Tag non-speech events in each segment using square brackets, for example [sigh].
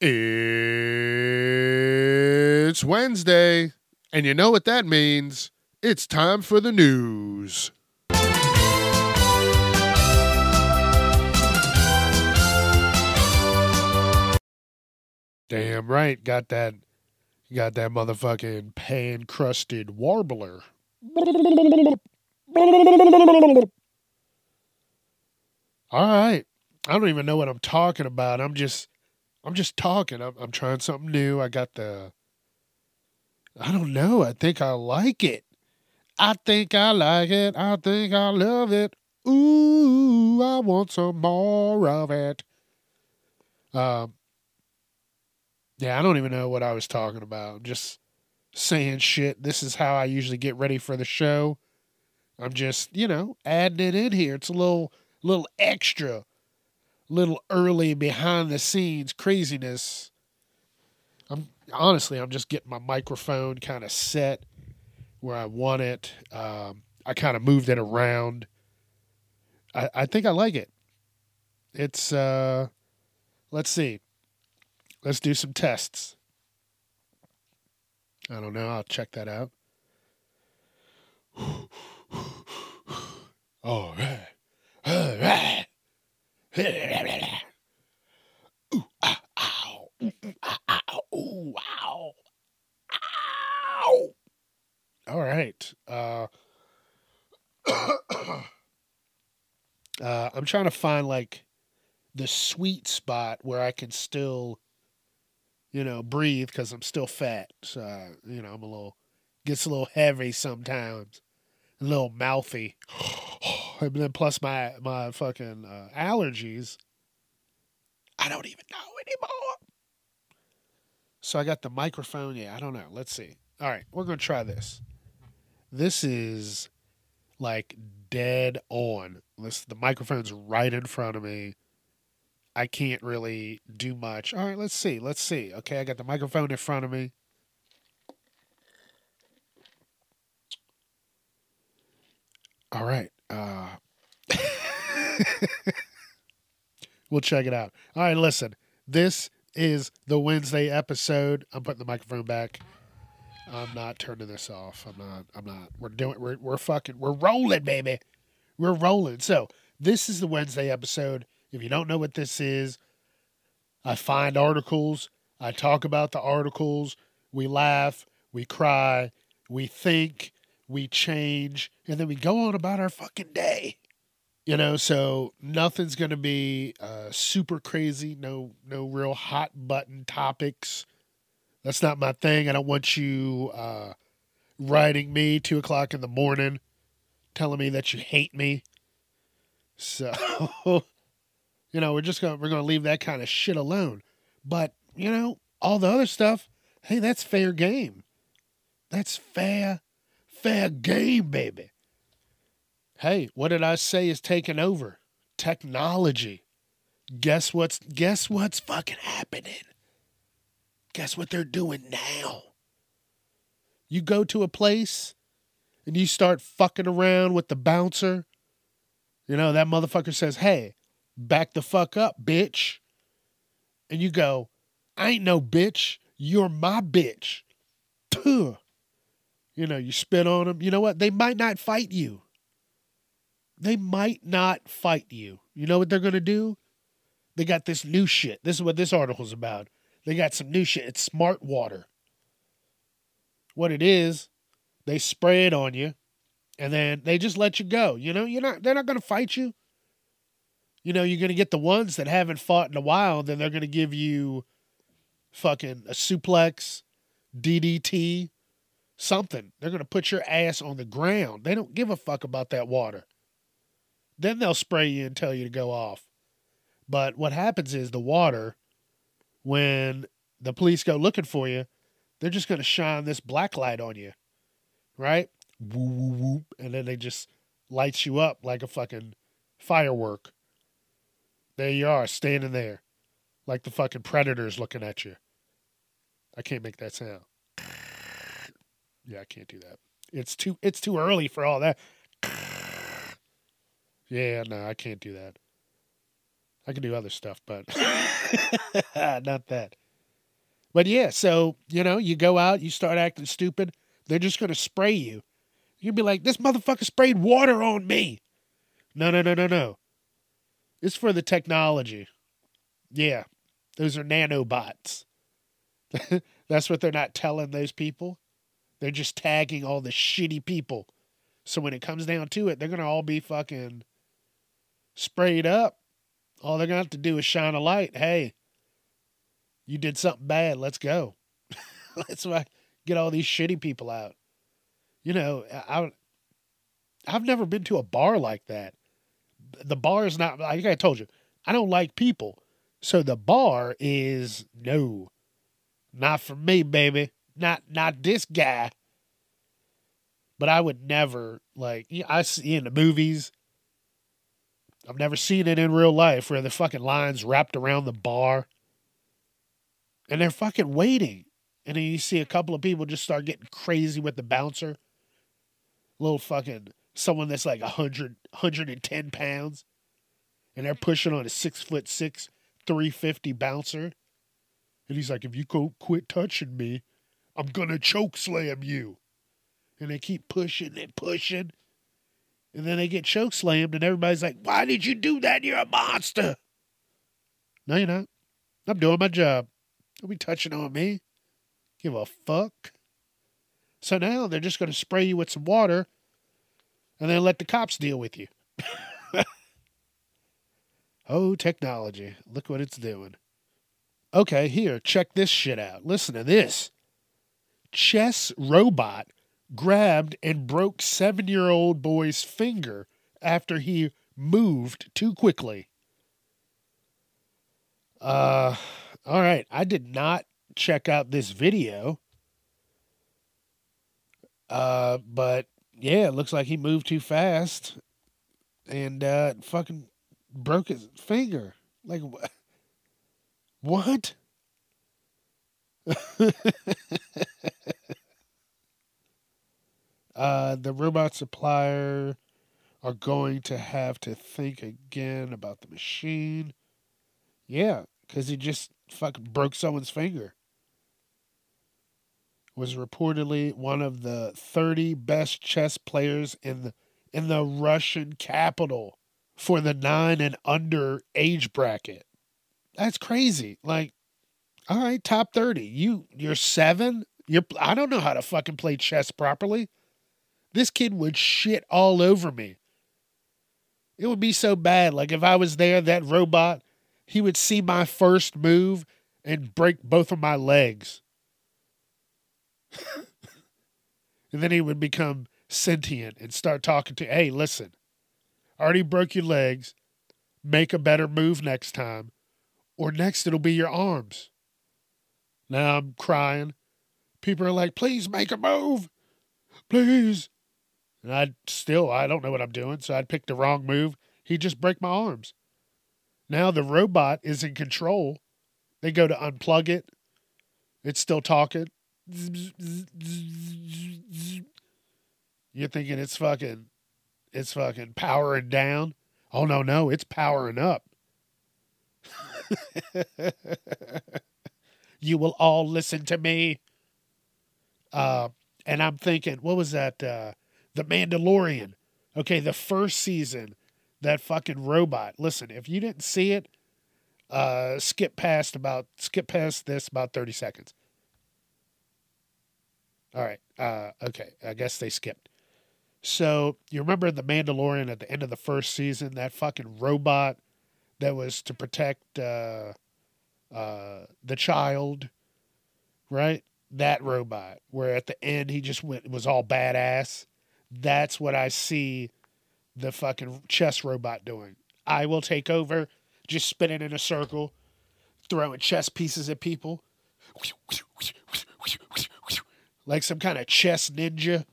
It's Wednesday, and you know what that means. It's time for the news. Damn right, got that got that motherfucking pan crusted warbler. All right. I don't even know what I'm talking about. I'm just I'm just talking. I'm, I'm trying something new. I got the I don't know. I think I like it. I think I like it. I think I love it. Ooh, I want some more of it. Um yeah, I don't even know what I was talking about. Just saying shit. This is how I usually get ready for the show. I'm just, you know, adding it in here. It's a little little extra, little early behind the scenes craziness. I'm honestly, I'm just getting my microphone kind of set where I want it. Um, I kind of moved it around. I, I think I like it. It's uh, let's see. Let's do some tests. I don't know. I'll check that out. [sighs] All right. All right. All right. Uh, [coughs] uh, I'm trying to find like the sweet spot where I can still, you know, breathe because I'm still fat. So, uh, you know, I'm a little, gets a little heavy sometimes, a little mouthy. [sighs] and then plus my my fucking uh, allergies. I don't even know anymore. So I got the microphone. Yeah, I don't know. Let's see. All right, we're gonna try this. This is like dead on. This the microphone's right in front of me. I can't really do much. All right, let's see. Let's see. Okay, I got the microphone in front of me. All right. Uh, [laughs] we'll check it out. All right, listen. This is the Wednesday episode. I'm putting the microphone back. I'm not turning this off. I'm not. I'm not. We're doing. We're we're fucking. We're rolling, baby. We're rolling. So this is the Wednesday episode. If you don't know what this is, I find articles. I talk about the articles. We laugh. We cry. We think. We change, and then we go on about our fucking day. You know, so nothing's going to be uh, super crazy. No, no real hot button topics. That's not my thing. I don't want you uh, writing me two o'clock in the morning, telling me that you hate me. So, [laughs] you know, we're just gonna we're gonna leave that kind of shit alone. But you know, all the other stuff, hey, that's fair game. That's fair, fair game, baby. Hey, what did I say is taking over? Technology. Guess what's guess what's fucking happening? Guess what they're doing now? You go to a place and you start fucking around with the bouncer. You know, that motherfucker says, Hey, back the fuck up, bitch. And you go, I ain't no bitch. You're my bitch. Tuh. You know, you spit on them. You know what? They might not fight you. They might not fight you. You know what they're going to do? They got this new shit. This is what this article's about. They got some new shit. It's smart water. What it is, they spray it on you and then they just let you go. You know, you're not they're not going to fight you. You know, you're going to get the ones that haven't fought in a while, then they're going to give you fucking a suplex, DDT, something. They're going to put your ass on the ground. They don't give a fuck about that water. Then they'll spray you and tell you to go off. But what happens is the water, when the police go looking for you, they're just going to shine this black light on you, right? Woo, woo, woo. And then they just lights you up like a fucking firework. There you are, standing there, like the fucking predators looking at you. I can't make that sound. Yeah, I can't do that. It's too it's too early for all that. [laughs] Yeah, no, I can't do that. I can do other stuff, but [laughs] not that. But yeah, so you know, you go out, you start acting stupid, they're just gonna spray you. You'd be like, this motherfucker sprayed water on me. No, no, no, no, no. It's for the technology. Yeah, those are nanobots. [laughs] That's what they're not telling those people. They're just tagging all the shitty people. So when it comes down to it, they're going to all be fucking sprayed up. All they're going to have to do is shine a light. Hey, you did something bad. Let's go. [laughs] Let's get all these shitty people out. You know, I, I've never been to a bar like that. The bar is not, like I told you, I don't like people. So the bar is no, not for me, baby. Not not this guy. But I would never like I see in the movies. I've never seen it in real life where the fucking lines wrapped around the bar. And they're fucking waiting. And then you see a couple of people just start getting crazy with the bouncer. Little fucking someone that's like 100, 110 pounds. And they're pushing on a six foot six, 350 bouncer. And he's like, if you go quit touching me, I'm gonna choke slam you. And they keep pushing and pushing. And then they get choke slammed, and everybody's like, Why did you do that? You're a monster. No, you're not. I'm doing my job. Don't be touching on me. Give a fuck. So now they're just going to spray you with some water and then let the cops deal with you. [laughs] oh, technology. Look what it's doing. Okay, here, check this shit out. Listen to this chess robot grabbed and broke seven year old boy's finger after he moved too quickly. Uh, all right. I did not check out this video. Uh, but yeah, it looks like he moved too fast and uh fucking broke his finger. Like [laughs] what? What? [laughs] uh, the robot supplier are going to have to think again about the machine. Yeah, because he just fucking broke someone's finger. Was reportedly one of the 30 best chess players in the in the Russian capital for the 9 and under age bracket. That's crazy. Like all right, top 30. You you're 7? You're I don't know how to fucking play chess properly. This kid would shit all over me. It would be so bad. Like if I was there, that robot, he would see my first move and break both of my legs. [laughs] and then he would become sentient and start talking to, hey, listen, I already broke your legs. Make a better move next time. Or next it'll be your arms. Now I'm crying. People are like, please make a move. Please. And I still, I don't know what I'm doing. So I'd pick the wrong move. He'd just break my arms. Now the robot is in control. They go to unplug it. It's still talking. You're thinking it's fucking, it's fucking powering down. Oh, no, no, it's powering up. [laughs] you will all listen to me. Uh, and I'm thinking, what was that? Uh, the Mandalorian. Okay, the first season, that fucking robot. Listen, if you didn't see it, uh, skip past about skip past this about 30 seconds. All right. Uh, okay. I guess they skipped. So you remember the Mandalorian at the end of the first season, that fucking robot that was to protect uh, uh, the child, right? That robot, where at the end he just went was all badass. That's what I see the fucking chess robot doing. I will take over, just spinning in a circle, throwing chess pieces at people. like some kind of chess ninja.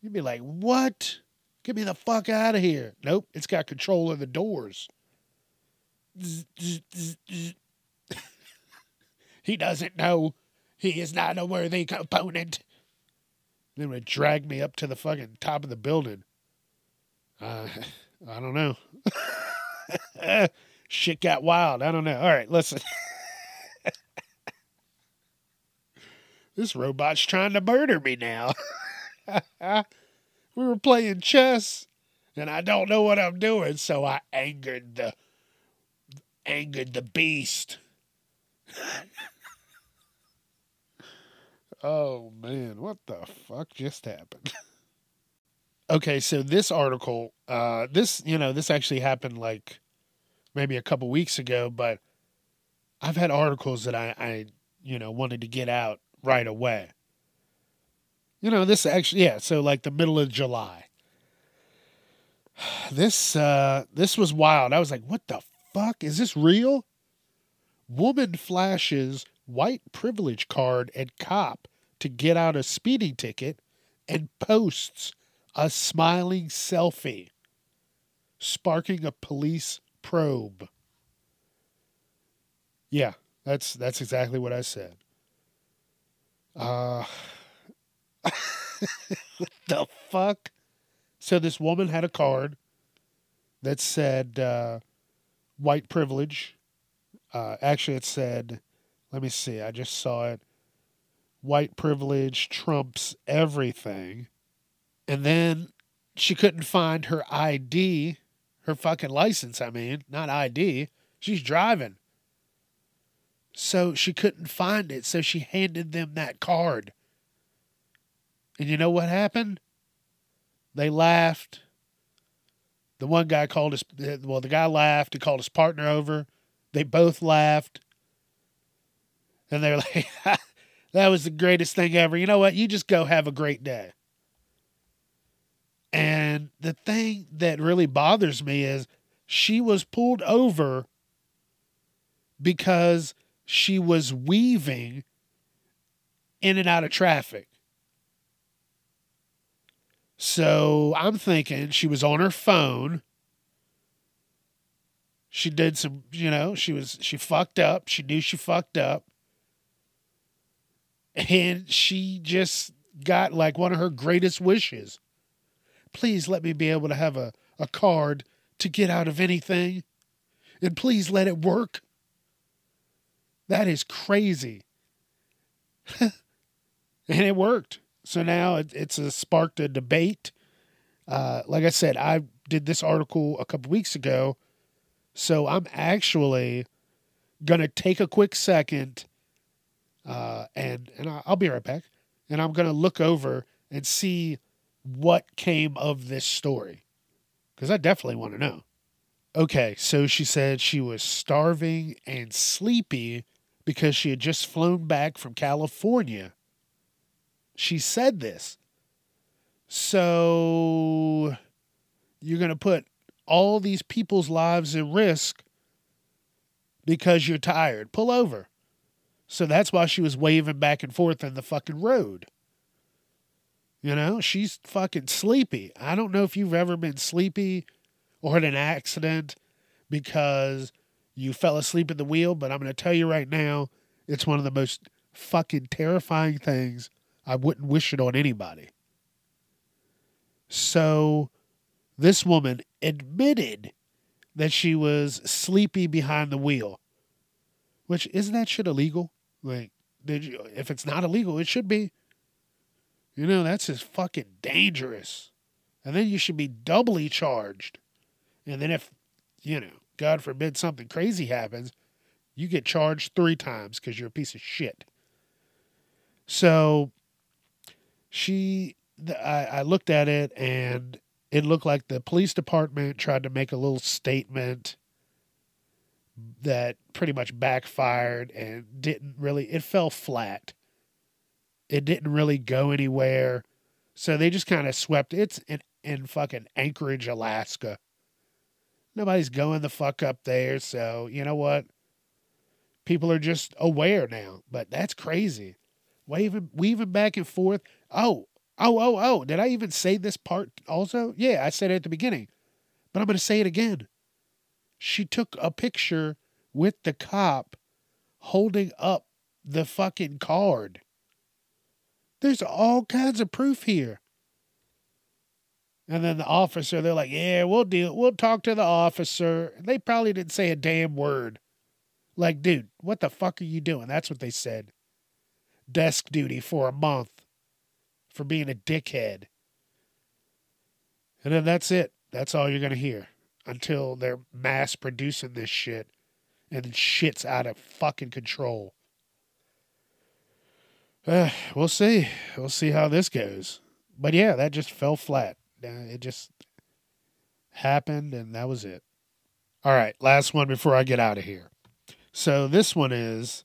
You'd be like, what? Get me the fuck out of here. Nope, it's got control of the doors. [laughs] he doesn't know. He is not a worthy component. Then would drag me up to the fucking top of the building. Uh, [laughs] I don't know. [laughs] Shit got wild. I don't know. All right, listen. [laughs] this robot's trying to murder me now. we were playing chess and I don't know what I'm doing, so I angered the angered the beast. Oh man, what the fuck just happened? [laughs] okay, so this article, uh this, you know, this actually happened like maybe a couple weeks ago, but I've had articles that I, I you know, wanted to get out right away. You know, this actually yeah, so like the middle of July. [sighs] This uh this was wild. I was like, what the fuck? Is this real? Woman flashes white privilege card at cop to get out a speeding ticket and posts a smiling selfie, sparking a police probe. Yeah, that's that's exactly what I said. Uh what [laughs] the fuck? So this woman had a card that said uh, white privilege. Uh, actually, it said, let me see, I just saw it. White privilege trumps everything. And then she couldn't find her ID, her fucking license, I mean, not ID. She's driving. So she couldn't find it. So she handed them that card. And you know what happened? They laughed. The one guy called his, well, the guy laughed. He called his partner over. They both laughed. And they're [laughs] like, that was the greatest thing ever. You know what? You just go have a great day. And the thing that really bothers me is she was pulled over because she was weaving in and out of traffic. So I'm thinking she was on her phone. She did some, you know, she was, she fucked up. She knew she fucked up. And she just got like one of her greatest wishes. Please let me be able to have a, a card to get out of anything. And please let it work. That is crazy. [laughs] and it worked. So now it, it's a, sparked a debate. Uh, like I said, I did this article a couple weeks ago. So I'm actually going to take a quick second uh, and, and I'll be right back. And I'm to look over and see what came of this story because I definitely want to know. Okay, so she said she was starving and sleepy because she had just flown back from California she said this. So you're going to put all these people's lives at risk because you're tired. Pull over. So that's why she was waving back and forth in the fucking road. You know, she's fucking sleepy. I don't know if you've ever been sleepy or had an accident because you fell asleep at the wheel, but I'm going to tell you right now, it's one of the most fucking terrifying things I wouldn't wish it on anybody. So this woman admitted that she was sleepy behind the wheel. Which isn't that shit illegal? Like, did you if it's not illegal, it should be. You know, that's just fucking dangerous. And then you should be doubly charged. And then if, you know, God forbid something crazy happens, you get charged three times because you're a piece of shit. So she I, I looked at it and it looked like the police department tried to make a little statement that pretty much backfired and didn't really it fell flat it didn't really go anywhere so they just kind of swept it's in, in fucking anchorage alaska nobody's going the fuck up there so you know what People are just aware now, but that's crazy. Waving, weaving back and forth. Oh, oh, oh, oh. Did I even say this part also? Yeah, I said it at the beginning, but I'm going to say it again. She took a picture with the cop holding up the fucking card. There's all kinds of proof here. And then the officer, they're like, yeah, we'll deal. We'll talk to the officer. They probably didn't say a damn word. Like, dude, what the fuck are you doing? That's what they said. Desk duty for a month for being a dickhead. And then that's it. That's all you're going to hear until they're mass producing this shit and shit's out of fucking control. Uh, we'll see. We'll see how this goes. But yeah, that just fell flat. Uh, it just happened, and that was it. All right, last one before I get out of here. So this one is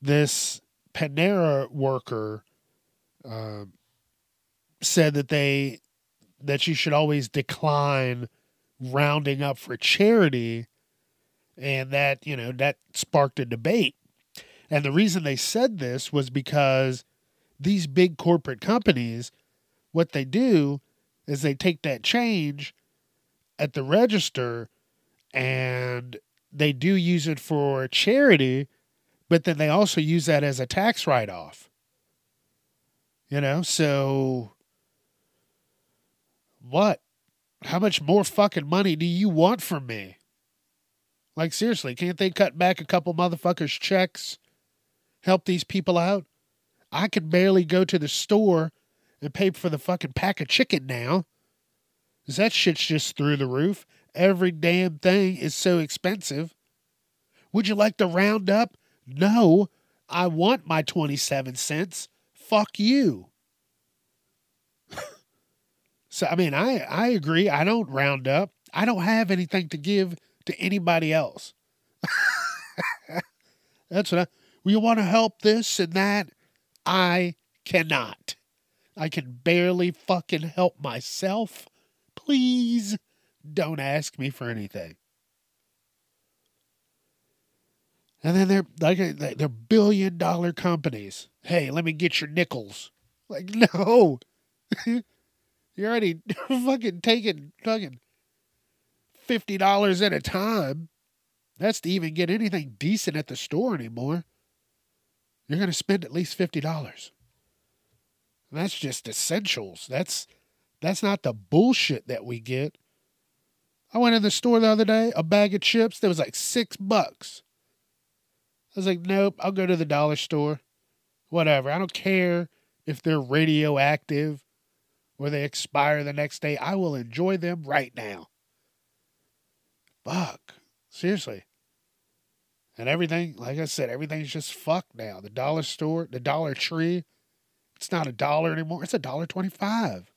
this Panera worker uh, said that they that you should always decline rounding up for charity, and that you know that sparked a debate and the reason they said this was because these big corporate companies, what they do is they take that change at the register and they do use it for charity, but then they also use that as a tax write off. You know, so what? How much more fucking money do you want from me? Like, seriously, can't they cut back a couple motherfuckers' checks help these people out. I can barely go to the store and pay for the fucking pack of chicken now. That shit's just through the roof. Every damn thing is so expensive. Would you like to round up? No. I want my 27 cents. Fuck you. So I mean, I I agree. I don't round up. I don't have anything to give to anybody else. [laughs] That's what I you want to help this and that? I cannot. I can barely fucking help myself. Please don't ask me for anything. And then they're like they're billion dollar companies. Hey, let me get your nickels. Like, [laughs] no. [laughs] You're already [laughs] fucking taking fucking fifty dollars at a time. That's to even get anything decent at the store anymore you're to spend at least $50. That's just essentials. That's that's not the bullshit that we get. I went in the store the other day, a bag of chips that was like 6 bucks. I was like, "Nope, I'll go to the dollar store. Whatever. I don't care if they're radioactive or they expire the next day. I will enjoy them right now." Fuck. Seriously. And everything, like I said, everything's just fucked now. The dollar store, the Dollar Tree, it's not a dollar anymore. It's a dollar twenty-five.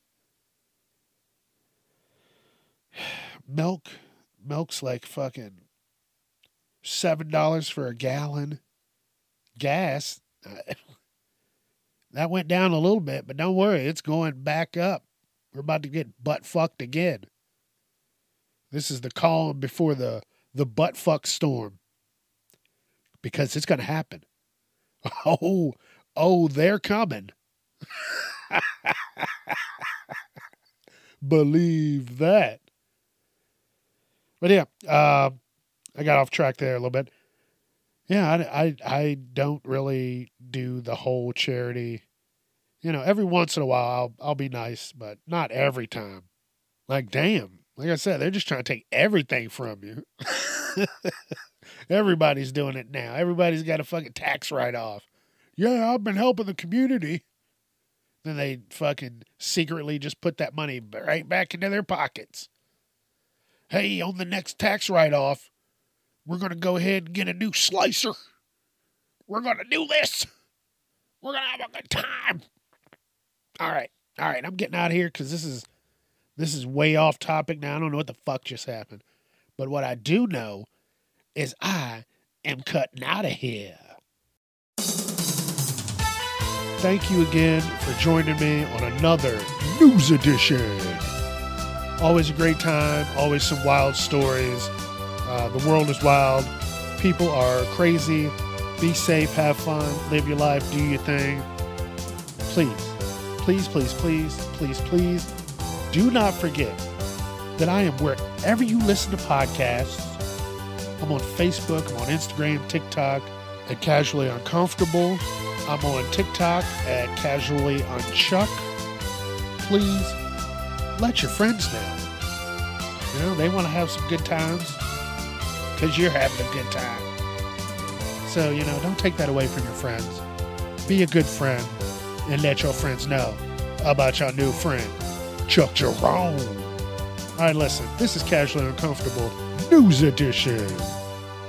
[sighs] Milk, milk's like fucking seven dollars for a gallon. Gas, [laughs] that went down a little bit, but don't worry, it's going back up. We're about to get butt fucked again. This is the calm before the the butt fuck storm because it's going to happen. [laughs] Oh, oh, they're coming. [laughs] Believe that. But yeah, uh, I got off track there a little bit. Yeah, I, I, I don't really do the whole charity. You know, every once in a while I'll I'll be nice, but not every time. Like, damn, like I said, they're just trying to take everything from you. [laughs] Everybody's doing it now. Everybody's got a fucking tax write off. Yeah, I've been helping the community. Then they fucking secretly just put that money right back into their pockets. Hey, on the next tax write off, we're going to go ahead and get a new slicer. We're going to do this. We're going to have a good time. All right. All right. I'm getting out of here because this is this is way off topic now. I don't know what the fuck just happened. But what I do know is I am cutting out of here. Thank you again for joining me on another news edition. Always a great time, always some wild stories. Uh, the world is wild. People are crazy. Be safe, have fun, live your life, do your thing. Please, please, please, please, please, please do not forget that I am wherever you listen to podcasts. I'm on Facebook, I'm on Instagram, TikTok at Casually Uncomfortable. I'm on TikTok at Casually Unchuck. Please let your friends know. You know, they want to have some good times because you're having a good time. So, you know, don't take that away from your friends. Be a good friend and let your friends know about your new friend, Chuck Jerome. All right, listen, this is Casually Uncomfortable News Edition.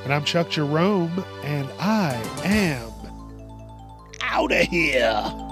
And I'm Chuck Jerome, and I am out of here.